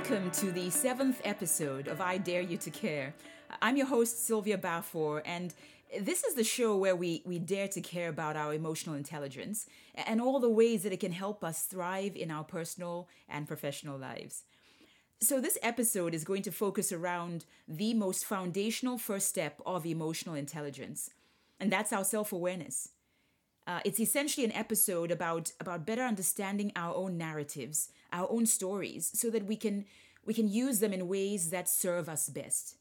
Welcome to the seventh episode of I Dare You to Care. I'm your host, Sylvia Balfour, and this is the show where we, we dare to care about our emotional intelligence and all the ways that it can help us thrive in our personal and professional lives. So, this episode is going to focus around the most foundational first step of emotional intelligence, and that's our self awareness. Uh, it's essentially an episode about about better understanding our own narratives, our own stories, so that we can we can use them in ways that serve us best.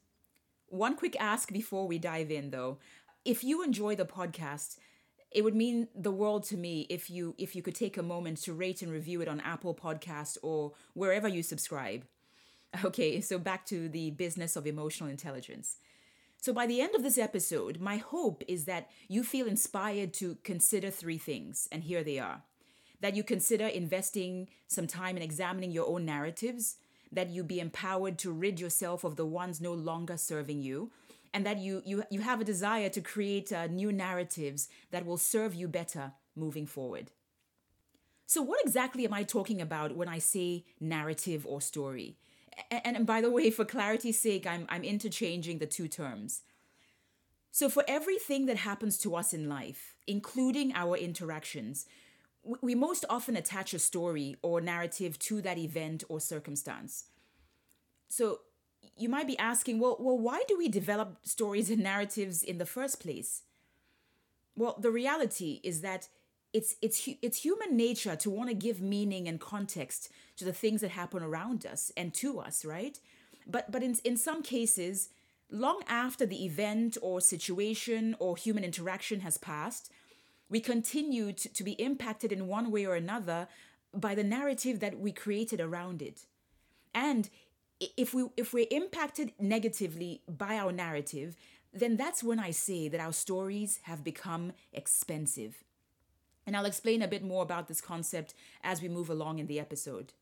One quick ask before we dive in, though: if you enjoy the podcast, it would mean the world to me if you if you could take a moment to rate and review it on Apple Podcast or wherever you subscribe. Okay, so back to the business of emotional intelligence. So, by the end of this episode, my hope is that you feel inspired to consider three things, and here they are. That you consider investing some time in examining your own narratives, that you be empowered to rid yourself of the ones no longer serving you, and that you, you, you have a desire to create uh, new narratives that will serve you better moving forward. So, what exactly am I talking about when I say narrative or story? And, and by the way, for clarity's sake, I'm, I'm interchanging the two terms. So, for everything that happens to us in life, including our interactions, we most often attach a story or narrative to that event or circumstance. So, you might be asking, well, well, why do we develop stories and narratives in the first place? Well, the reality is that it's it's it's human nature to want to give meaning and context to the things that happen around us and to us right? But but in in some cases long after the event or situation or human interaction has passed we continue to, to be impacted in one way or another by the narrative that we created around it. And if we if we're impacted negatively by our narrative then that's when i say that our stories have become expensive and I'll explain a bit more about this concept as we move along in the episode.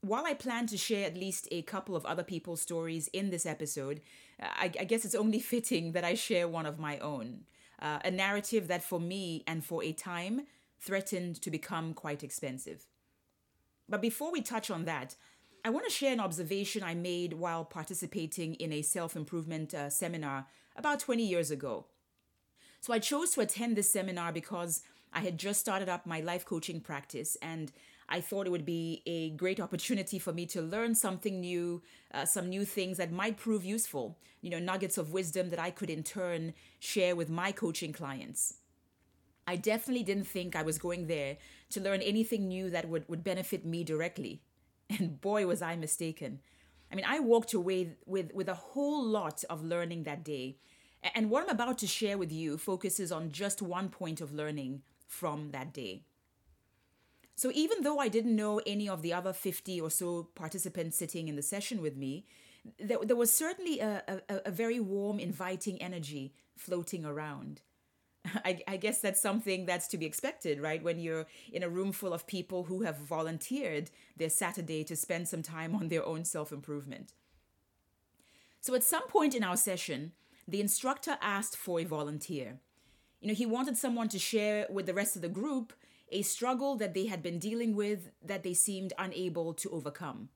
While I plan to share at least a couple of other people's stories in this episode, I, I guess it's only fitting that I share one of my own. Uh, a narrative that for me and for a time threatened to become quite expensive. But before we touch on that, I want to share an observation I made while participating in a self improvement uh, seminar about 20 years ago. So I chose to attend this seminar because I had just started up my life coaching practice and I thought it would be a great opportunity for me to learn something new, uh, some new things that might prove useful, you know, nuggets of wisdom that I could in turn share with my coaching clients. I definitely didn't think I was going there to learn anything new that would, would benefit me directly. And boy, was I mistaken. I mean, I walked away with, with a whole lot of learning that day. And what I'm about to share with you focuses on just one point of learning from that day. So even though I didn't know any of the other 50 or so participants sitting in the session with me, there, there was certainly a, a, a very warm, inviting energy floating around. I, I, guess that's something that's to be expected, right? When you're in a room full of people who have volunteered their Saturday to spend some time on their own self improvement. So at some point in our session, the instructor asked for a volunteer. You know, he wanted someone to share with the rest of the group a struggle that they had been dealing with that they seemed unable to overcome.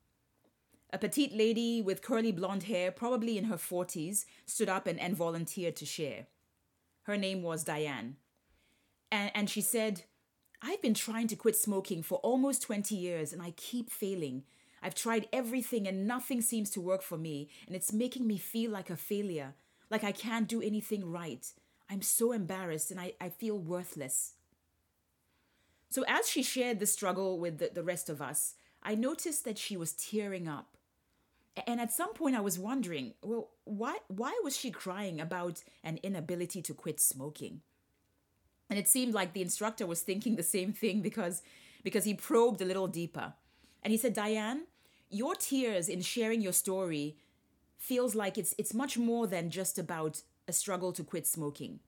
A petite lady with curly blonde hair, probably in her 40s, stood up and, and volunteered to share. Her name was Diane. And, and she said, I've been trying to quit smoking for almost 20 years and I keep failing. I've tried everything and nothing seems to work for me, and it's making me feel like a failure, like I can't do anything right. I'm so embarrassed and I, I feel worthless. So, as she shared the struggle with the, the rest of us, I noticed that she was tearing up. And at some point, I was wondering, well, why, why was she crying about an inability to quit smoking? And it seemed like the instructor was thinking the same thing because, because he probed a little deeper. And he said, Diane, your tears in sharing your story feels like it's, it's much more than just about a struggle to quit smoking.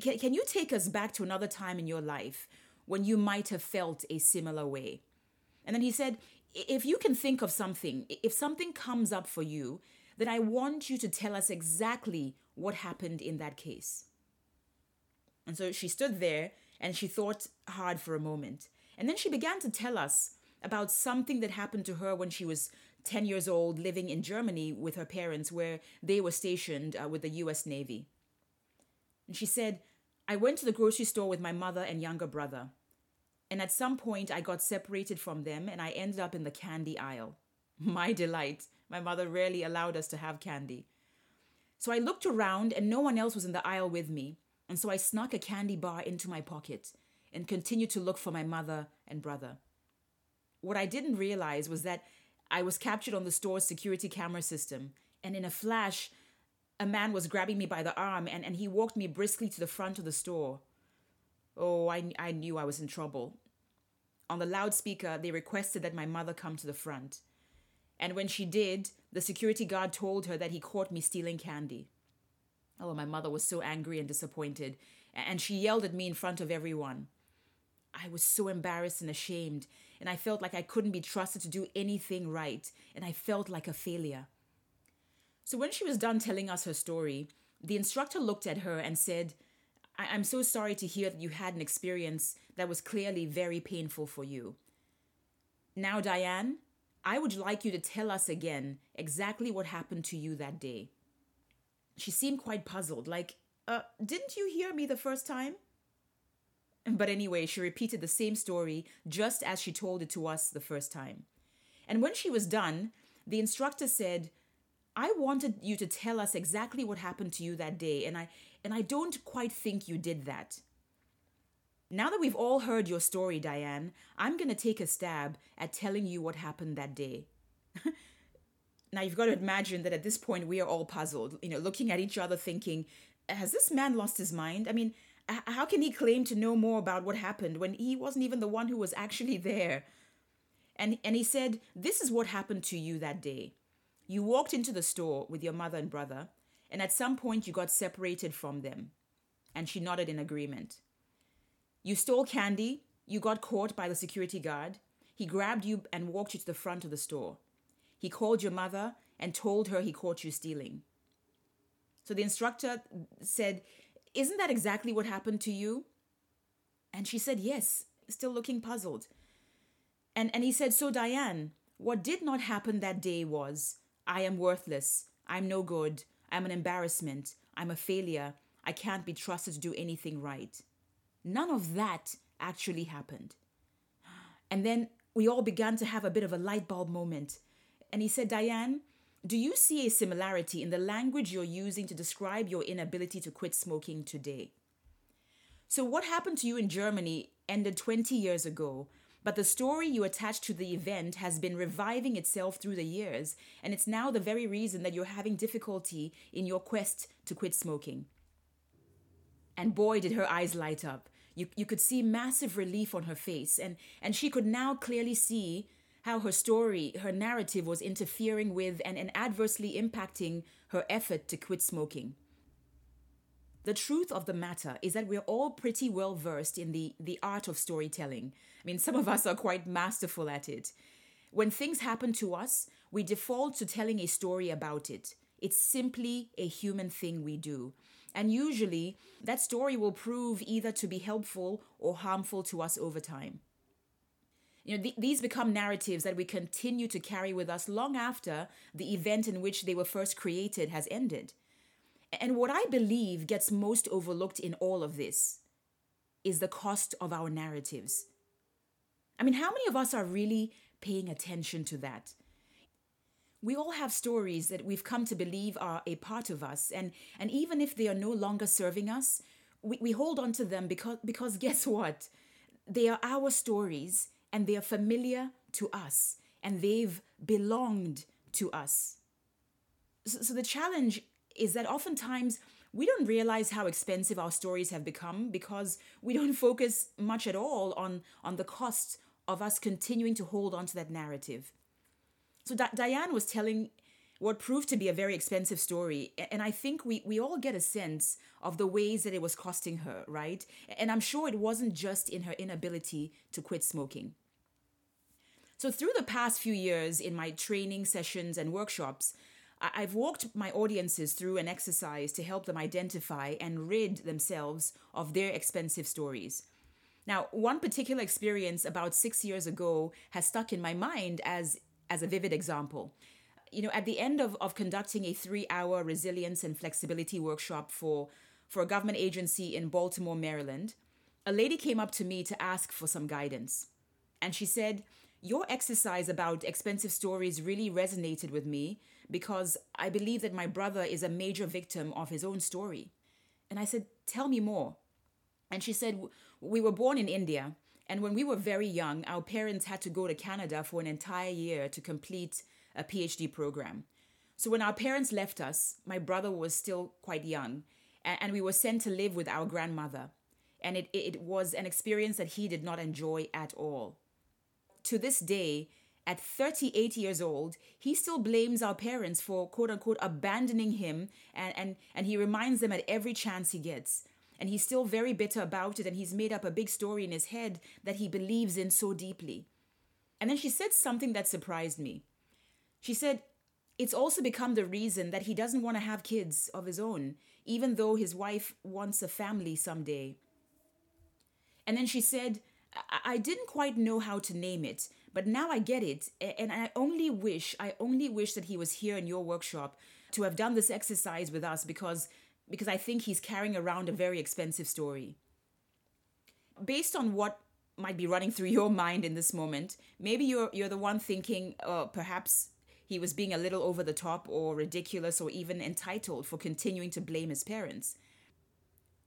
Can, can you take us back to another time in your life when you might have felt a similar way? And then he said, if you can think of something, if something comes up for you, then I want you to tell us exactly what happened in that case. And so she stood there and she thought hard for a moment. And then she began to tell us about something that happened to her when she was 10 years old living in Germany with her parents, where they were stationed uh, with the US Navy. And she said, I went to the grocery store with my mother and younger brother. And at some point, I got separated from them and I ended up in the candy aisle. My delight. My mother rarely allowed us to have candy. So I looked around and no one else was in the aisle with me. And so I snuck a candy bar into my pocket and continued to look for my mother and brother. What I didn't realize was that I was captured on the store's security camera system, and in a flash, a man was grabbing me by the arm and, and he walked me briskly to the front of the store. Oh, I, I knew I was in trouble. On the loudspeaker, they requested that my mother come to the front. And when she did, the security guard told her that he caught me stealing candy. Oh, my mother was so angry and disappointed, and she yelled at me in front of everyone. I was so embarrassed and ashamed, and I felt like I couldn't be trusted to do anything right, and I felt like a failure. So when she was done telling us her story, the instructor looked at her and said, I- am so sorry to hear that you had an experience that was clearly very painful for you. Now, Diane, I would like you to tell us again exactly what happened to you that day. She seemed quite puzzled, like, uh, didn't you hear me the first time? But anyway, she repeated the same story just as she told it to us the first time. And when she was done, the instructor said, I wanted you to tell us exactly what happened to you that day, and I and I don't quite think you did that. Now that we've all heard your story, Diane, I'm going to take a stab at telling you what happened that day. now you've got to imagine that at this point we are all puzzled, you know, looking at each other thinking, has this man lost his mind? I mean, how can he claim to know more about what happened when he wasn't even the one who was actually there? And, and he said, This is what happened to you that day. You walked into the store with your mother and brother, and at some point you got separated from them. And she nodded in agreement. You stole candy, you got caught by the security guard. He grabbed you and walked you to the front of the store. He called your mother and told her he caught you stealing. So the instructor said, isn't that exactly what happened to you? And she said, Yes, still looking puzzled. And, and he said, So, Diane, what did not happen that day was I am worthless. I'm no good. I'm an embarrassment. I'm a failure. I can't be trusted to do anything right. None of that actually happened. And then we all began to have a bit of a light bulb moment. And he said, Diane, do you see a similarity in the language you're using to describe your inability to quit smoking today? So, what happened to you in Germany ended 20 years ago, but the story you attached to the event has been reviving itself through the years, and it's now the very reason that you're having difficulty in your quest to quit smoking. And boy, did her eyes light up. You, you could see massive relief on her face, and, and she could now clearly see how her story, her narrative was interfering with and, and adversely impacting her effort to quit smoking. The truth of the matter is that we're all pretty well versed in the, the art of storytelling. I mean, some of us are quite masterful at it. When things happen to us, we default to telling a story about it. It's simply a human thing we do. And usually, that story will prove either to be helpful or harmful to us over time. You know, th- these become narratives that we continue to carry with us long after the event in which they were first created has ended. And what I believe gets most overlooked in all of this is the cost of our narratives. I mean, how many of us are really paying attention to that? We all have stories that we've come to believe are a part of us, and, and even if they are no longer serving us, we, we hold on to them because, because guess what? They are our stories and they are familiar to us and they've belonged to us. So, so, the challenge is that oftentimes we don't realize how expensive our stories have become because we don't focus much at all on, on the cost of us continuing to hold on to that narrative. So Di- Diane was telling what proved to be a very expensive story. And I think we, we all get a sense of the ways that it was costing her, right? And I'm sure it wasn't just in her inability to quit smoking. So, through the past few years in my training sessions and workshops, I've walked my audiences through an exercise to help them identify and rid themselves of their expensive stories. Now, one particular experience about six years ago has stuck in my mind as, as a vivid example. You know, at the end of, of conducting a three hour resilience and flexibility workshop for, for a government agency in Baltimore, Maryland, a lady came up to me to ask for some guidance. And she said, Your exercise about expensive stories really resonated with me because I believe that my brother is a major victim of his own story. And I said, Tell me more. And she said, We were born in India, and when we were very young, our parents had to go to Canada for an entire year to complete a PhD program. So when our parents left us, my brother was still quite young, and we were sent to live with our grandmother. And it, it was an experience that he did not enjoy at all. To this day, at 38 years old, he still blames our parents for quote unquote abandoning him and, and, and he reminds them at every chance he gets. And he's still very bitter about it and he's made up a big story in his head that he believes in so deeply. And then she said something that surprised me. She said, It's also become the reason that he doesn't want to have kids of his own, even though his wife wants a family someday. And then she said, I, I didn't quite know how to name it, but now I get it. And I only wish, I only wish that he was here in your workshop to have done this exercise with us because because I think he's carrying around a very expensive story. Based on what might be running through your mind in this moment, maybe you're you're the one thinking, uh, perhaps he was being a little over the top or ridiculous or even entitled for continuing to blame his parents.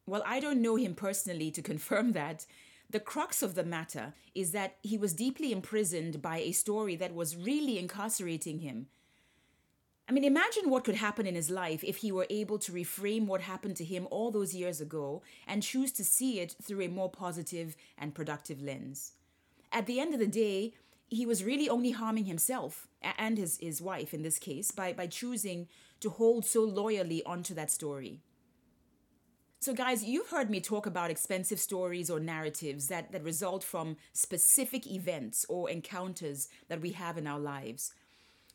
Well, I don't know him personally to confirm that, the crux of the matter is that he was deeply imprisoned by a story that was really incarcerating him. I mean, imagine what could happen in his life if he were able to reframe what happened to him all those years ago and choose to see it through a more positive and productive lens. At the end of the day, he was really only harming himself and his, his wife in this case by, by choosing to hold so loyally onto that story. So, guys, you've heard me talk about expensive stories or narratives that, that result from specific events or encounters that we have in our lives.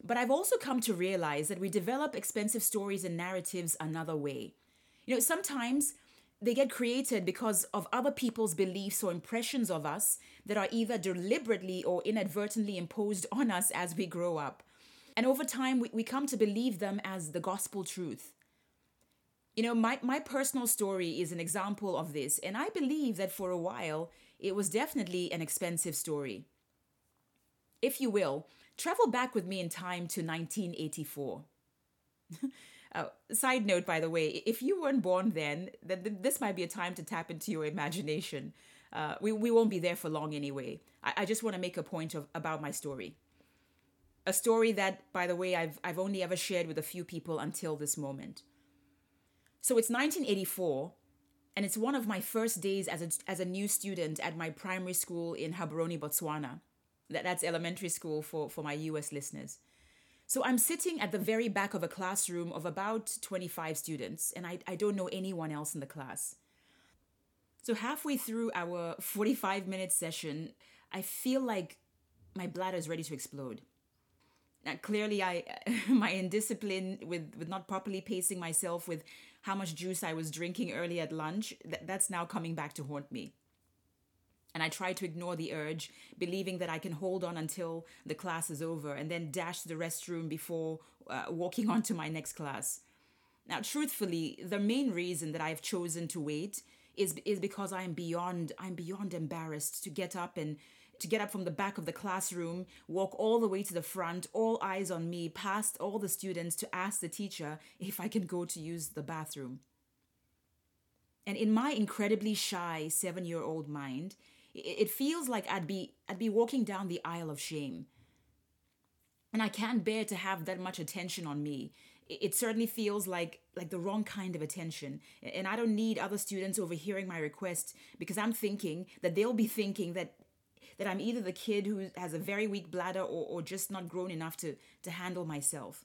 But I've also come to realize that we develop expensive stories and narratives another way. You know, sometimes they get created because of other people's beliefs or impressions of us that are either deliberately or inadvertently imposed on us as we grow up. And over time, we, we come to believe them as the gospel truth. You know, my, my personal story is an example of this, and I believe that for a while it was definitely an expensive story. If you will, travel back with me in time to 1984. uh, side note, by the way, if you weren't born then, then this might be a time to tap into your imagination. Uh, we, we won't be there for long anyway. I, I just want to make a point of about my story. A story that, by the way, I've, I've only ever shared with a few people until this moment. So it's 1984, and it's one of my first days as a, as a new student at my primary school in Gaborone, Botswana. That, that's elementary school for, for my US listeners. So I'm sitting at the very back of a classroom of about 25 students, and I, I don't know anyone else in the class. So halfway through our 45 minute session, I feel like my bladder is ready to explode. Now, clearly, I my indiscipline with, with not properly pacing myself with how much juice I was drinking early at lunch, th- that's now coming back to haunt me. And I try to ignore the urge, believing that I can hold on until the class is over and then dash to the restroom before uh, walking on to my next class. Now, truthfully, the main reason that I've chosen to wait is, is because I'm beyond I'm beyond embarrassed to get up and to get up from the back of the classroom, walk all the way to the front, all eyes on me, past all the students to ask the teacher if I can go to use the bathroom. And in my incredibly shy seven year old mind, it feels like I'd be, I'd be walking down the aisle of shame. And I can't bear to have that much attention on me. It certainly feels like like the wrong kind of attention. And I don't need other students overhearing my request because I'm thinking that they'll be thinking that that I'm either the kid who has a very weak bladder or, or just not grown enough to, to handle myself.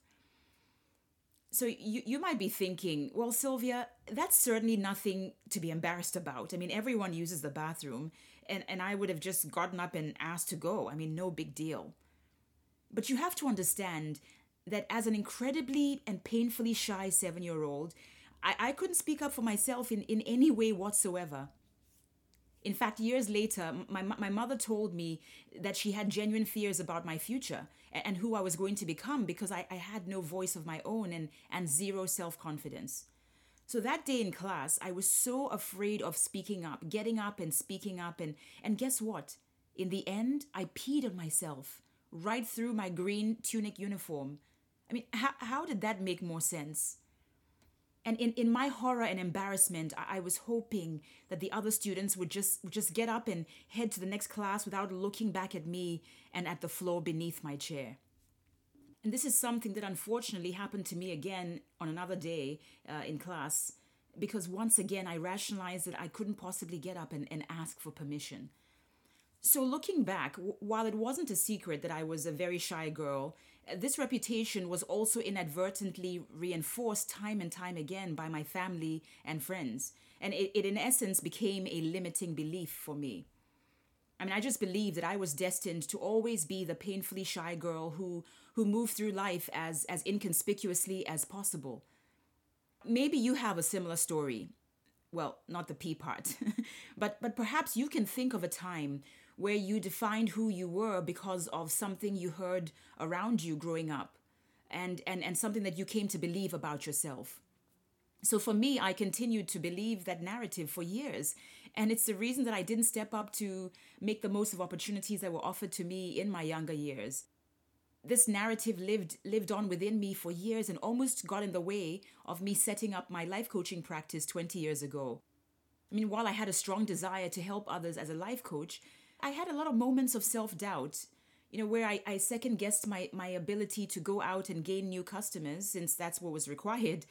So you, you might be thinking, well, Sylvia, that's certainly nothing to be embarrassed about. I mean, everyone uses the bathroom, and, and I would have just gotten up and asked to go. I mean, no big deal. But you have to understand that as an incredibly and painfully shy seven year old, I, I couldn't speak up for myself in, in any way whatsoever. In fact, years later, my, my mother told me that she had genuine fears about my future and, who I was going to become because I, I had no voice of my own and, and zero self confidence. So that day in class, I was so afraid of speaking up, getting up and speaking up. And, and guess what? In the end, I peed on myself right through my green tunic uniform. I mean, how, how did that make more sense? And in, in my horror and embarrassment, I, I was hoping that the other students would just, would just get up and head to the next class without looking back at me and at the floor beneath my chair. And this is something that unfortunately happened to me again on another day uh, in class because once again I rationalized that I couldn't possibly get up and, and ask for permission. So, looking back, while it wasn't a secret that I was a very shy girl, this reputation was also inadvertently reinforced time and time again by my family and friends. And it, it in essence became a limiting belief for me. I mean, I just believed that I was destined to always be the painfully shy girl who, who moved through life as, as inconspicuously as possible. Maybe you have a similar story. Well, not the P part, but, but perhaps you can think of a time where you defined who you were because of something you heard around you growing up and, and, and something that you came to believe about yourself. So for me, I continued to believe that narrative for years. And it's the reason that I didn't step up to make the most of opportunities that were offered to me in my younger years. This narrative lived lived on within me for years and almost got in the way of me setting up my life coaching practice 20 years ago. I mean, while I had a strong desire to help others as a life coach, I had a lot of moments of self doubt, you know, where I, I second guessed my, my ability to go out and gain new customers, since that's what was required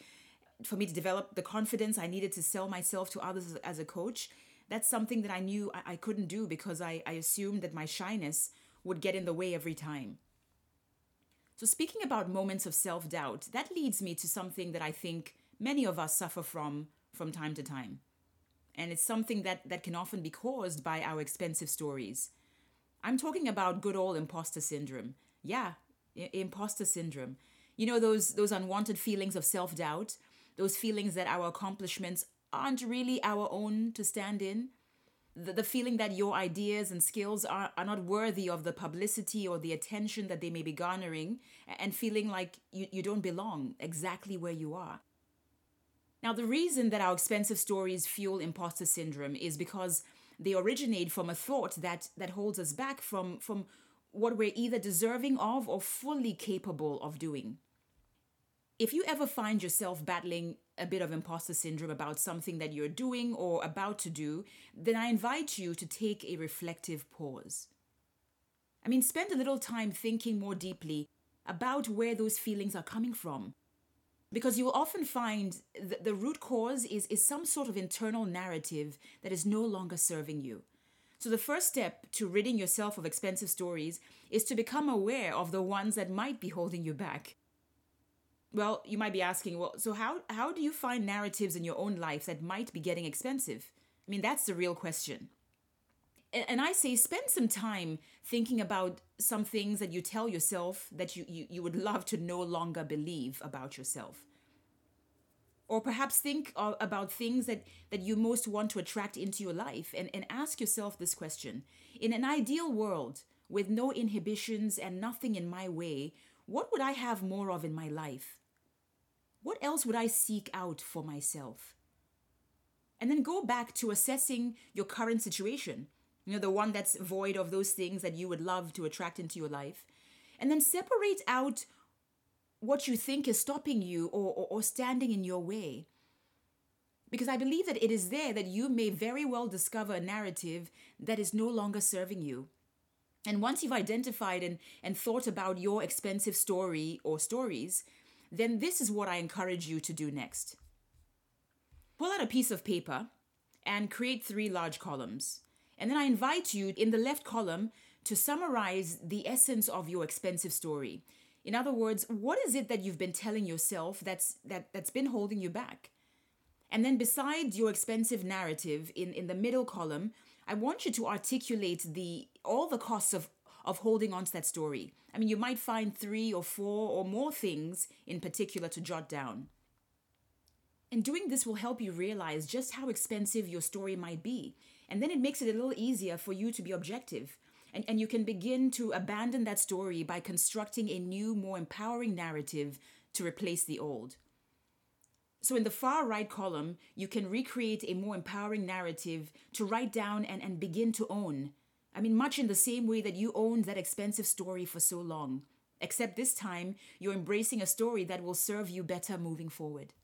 for me to develop the confidence I needed to sell myself to others as a coach. That's something that I knew I, I couldn't do because I, I assumed that my shyness would get in the way every time. So, speaking about moments of self doubt, that leads me to something that I think many of us suffer from from time to time and it's something that, that can often be caused by our expensive stories. I'm talking about good old imposter syndrome. Yeah, I- imposter syndrome. You know those those unwanted feelings of self-doubt, those feelings that our accomplishments aren't really our own to stand in. The, the feeling that your ideas and skills are, are not worthy of the publicity or the attention that they may be garnering, and feeling like you, you don't belong exactly where you are. Now, the reason that our expensive stories fuel imposter syndrome is because they originate from a thought that, that holds us back from, from what we're either deserving of or fully capable of doing. If you ever find yourself battling a bit of imposter syndrome about something that you're doing or about to do, then I invite you to take a reflective pause. I mean, spend a little time thinking more deeply about where those feelings are coming from because you will often find that the root cause is, is some sort of internal narrative that is no longer serving you. So, the first step to ridding yourself of expensive stories is to become aware of the ones that might be holding you back. Well, you might be asking, well, so how, how do you find narratives in your own life that might be getting expensive? I mean, that's the real question. And I say, spend some time thinking about some things that you tell yourself that you, you, you would love to no longer believe about yourself. Or perhaps think about things that, that you most want to attract into your life and, and ask yourself this question In an ideal world, with no inhibitions and nothing in my way, what would I have more of in my life? What else would I seek out for myself? And then go back to assessing your current situation you know, the one that's void of those things that you would love to attract into your life. And then separate out what you think is stopping you or, or, or standing in your way. Because I believe that it is there that you may very well discover a narrative that is no longer serving you. And once you've identified and, and thought about your expensive story or stories, then this is what I encourage you to do next. Pull out a piece of paper and create three large columns. And then I invite you in the left column to summarize the essence of your expensive story. In other words, what is it that you've been telling yourself that's that that's been holding you back? And then beside your expensive narrative in, in the middle column, I want you to articulate the all the costs of of holding on to that story. I mean, you might find three or four or more things in particular to jot down. And doing this will help you realize just how expensive your story might be. And then it makes it a little easier for you to be objective. And, and you can begin to abandon that story by constructing a new, more empowering narrative to replace the old. So, in the far right column, you can recreate a more empowering narrative to write down and, and begin to own. I mean, much in the same way that you owned that expensive story for so long. Except this time, you're embracing a story that will serve you better moving forward.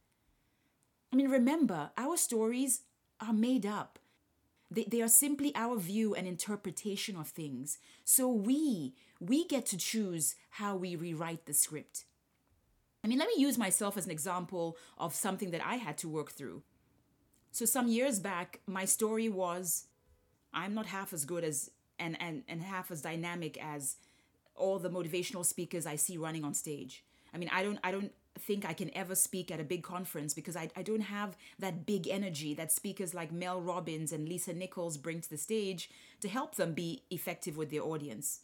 I mean, remember, our stories are made up. They, they are simply our view and interpretation of things. So we, we get to choose how we rewrite the script. I mean, let me use myself as an example of something that I had to work through. So, some years back, my story was I'm not half as good as and, and, and half as dynamic as all the motivational speakers I see running on stage. I mean, I don't I don't think I can ever speak at a big conference because I, I don't have that big energy that speakers like Mel Robbins and Lisa Nichols bring to the stage to help them be effective with their audience.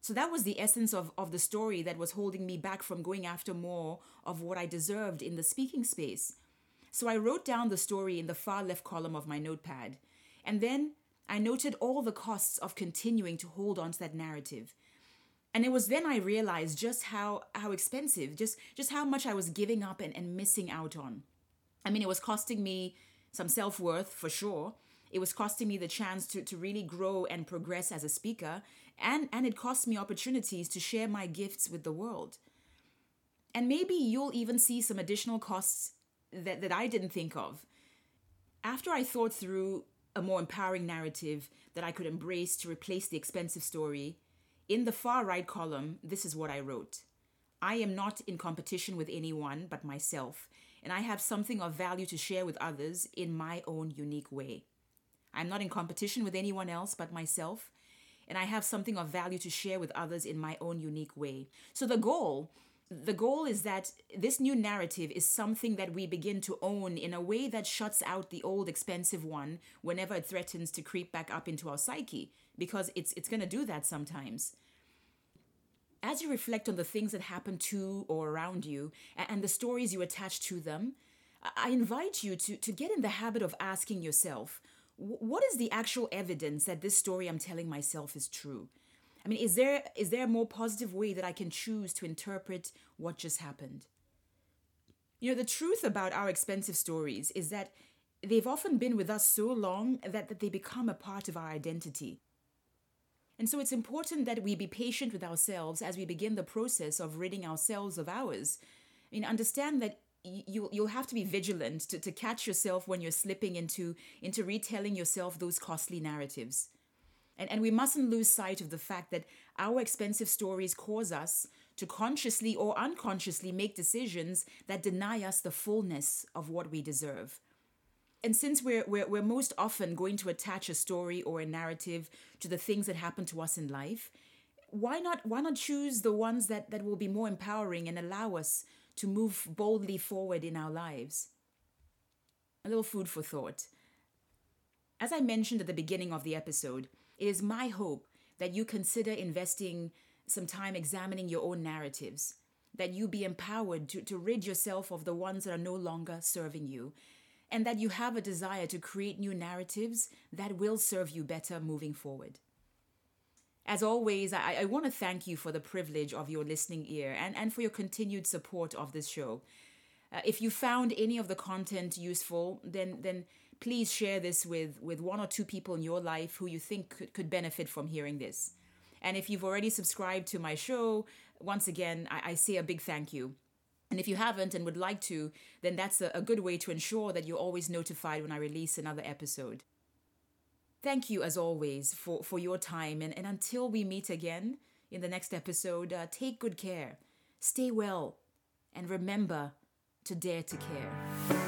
So that was the essence of, of the story that was holding me back from going after more of what I deserved in the speaking space. So I wrote down the story in the far left column of my notepad. And then I noted all the costs of continuing to hold on to that narrative. And it was then I realized just how, how expensive, just, just how much I was giving up and, and missing out on. I mean, it was costing me some self worth for sure. It was costing me the chance to, to really grow and progress as a speaker and and it cost me opportunities to share my gifts with the world and maybe you'll even see some additional costs that, that i didn't think of after i thought through a more empowering narrative that i could embrace to replace the expensive story in the far right column this is what i wrote i am not in competition with anyone but myself and i have something of value to share with others in my own unique way i'm not in competition with anyone else but myself and I have something of value to share with others in my own unique way. So the goal the goal is that this new narrative is something that we begin to own in a way that shuts out the old expensive one whenever it threatens to creep back up into our psyche because it's it's going to do that sometimes as you reflect on the things that happen to or around you and the stories you attach to them i invite you to to get in the habit of asking yourself what is the actual evidence that this story I'm telling myself is true? I mean, is there is there a more positive way that I can choose to interpret what just happened? You know, the truth about our expensive stories is that they've often been with us so long that, that they become a part of our identity. And so it's important that we be patient with ourselves as we begin the process of ridding ourselves of ours. I mean, understand that you you'll have to be vigilant to, to catch yourself when you're slipping into into retelling yourself those costly narratives and and we mustn't lose sight of the fact that our expensive stories cause us to consciously or unconsciously make decisions that deny us the fullness of what we deserve and since we're, we're, we're most often going to attach a story or a narrative to the things that happen to us in life why not why not choose the ones that that will be more empowering and allow us to move boldly forward in our lives. A little food for thought. As I mentioned at the beginning of the episode, it is my hope that you consider investing some time examining your own narratives, that you be empowered to, to rid yourself of the ones that are no longer serving you, and that you have a desire to create new narratives that will serve you better moving forward. As always, I, I want to thank you for the privilege of your listening ear and, and for your continued support of this show. Uh, if you found any of the content useful, then then please share this with, with one or two people in your life who you think could, could benefit from hearing this. And if you've already subscribed to my show, once again, I, I say a big thank you. And if you haven't and would like to, then that's a, a good way to ensure that you're always notified when I release another episode. Thank you, as always, for, for your time. And, and until we meet again in the next episode, uh, take good care, stay well, and remember to dare to care.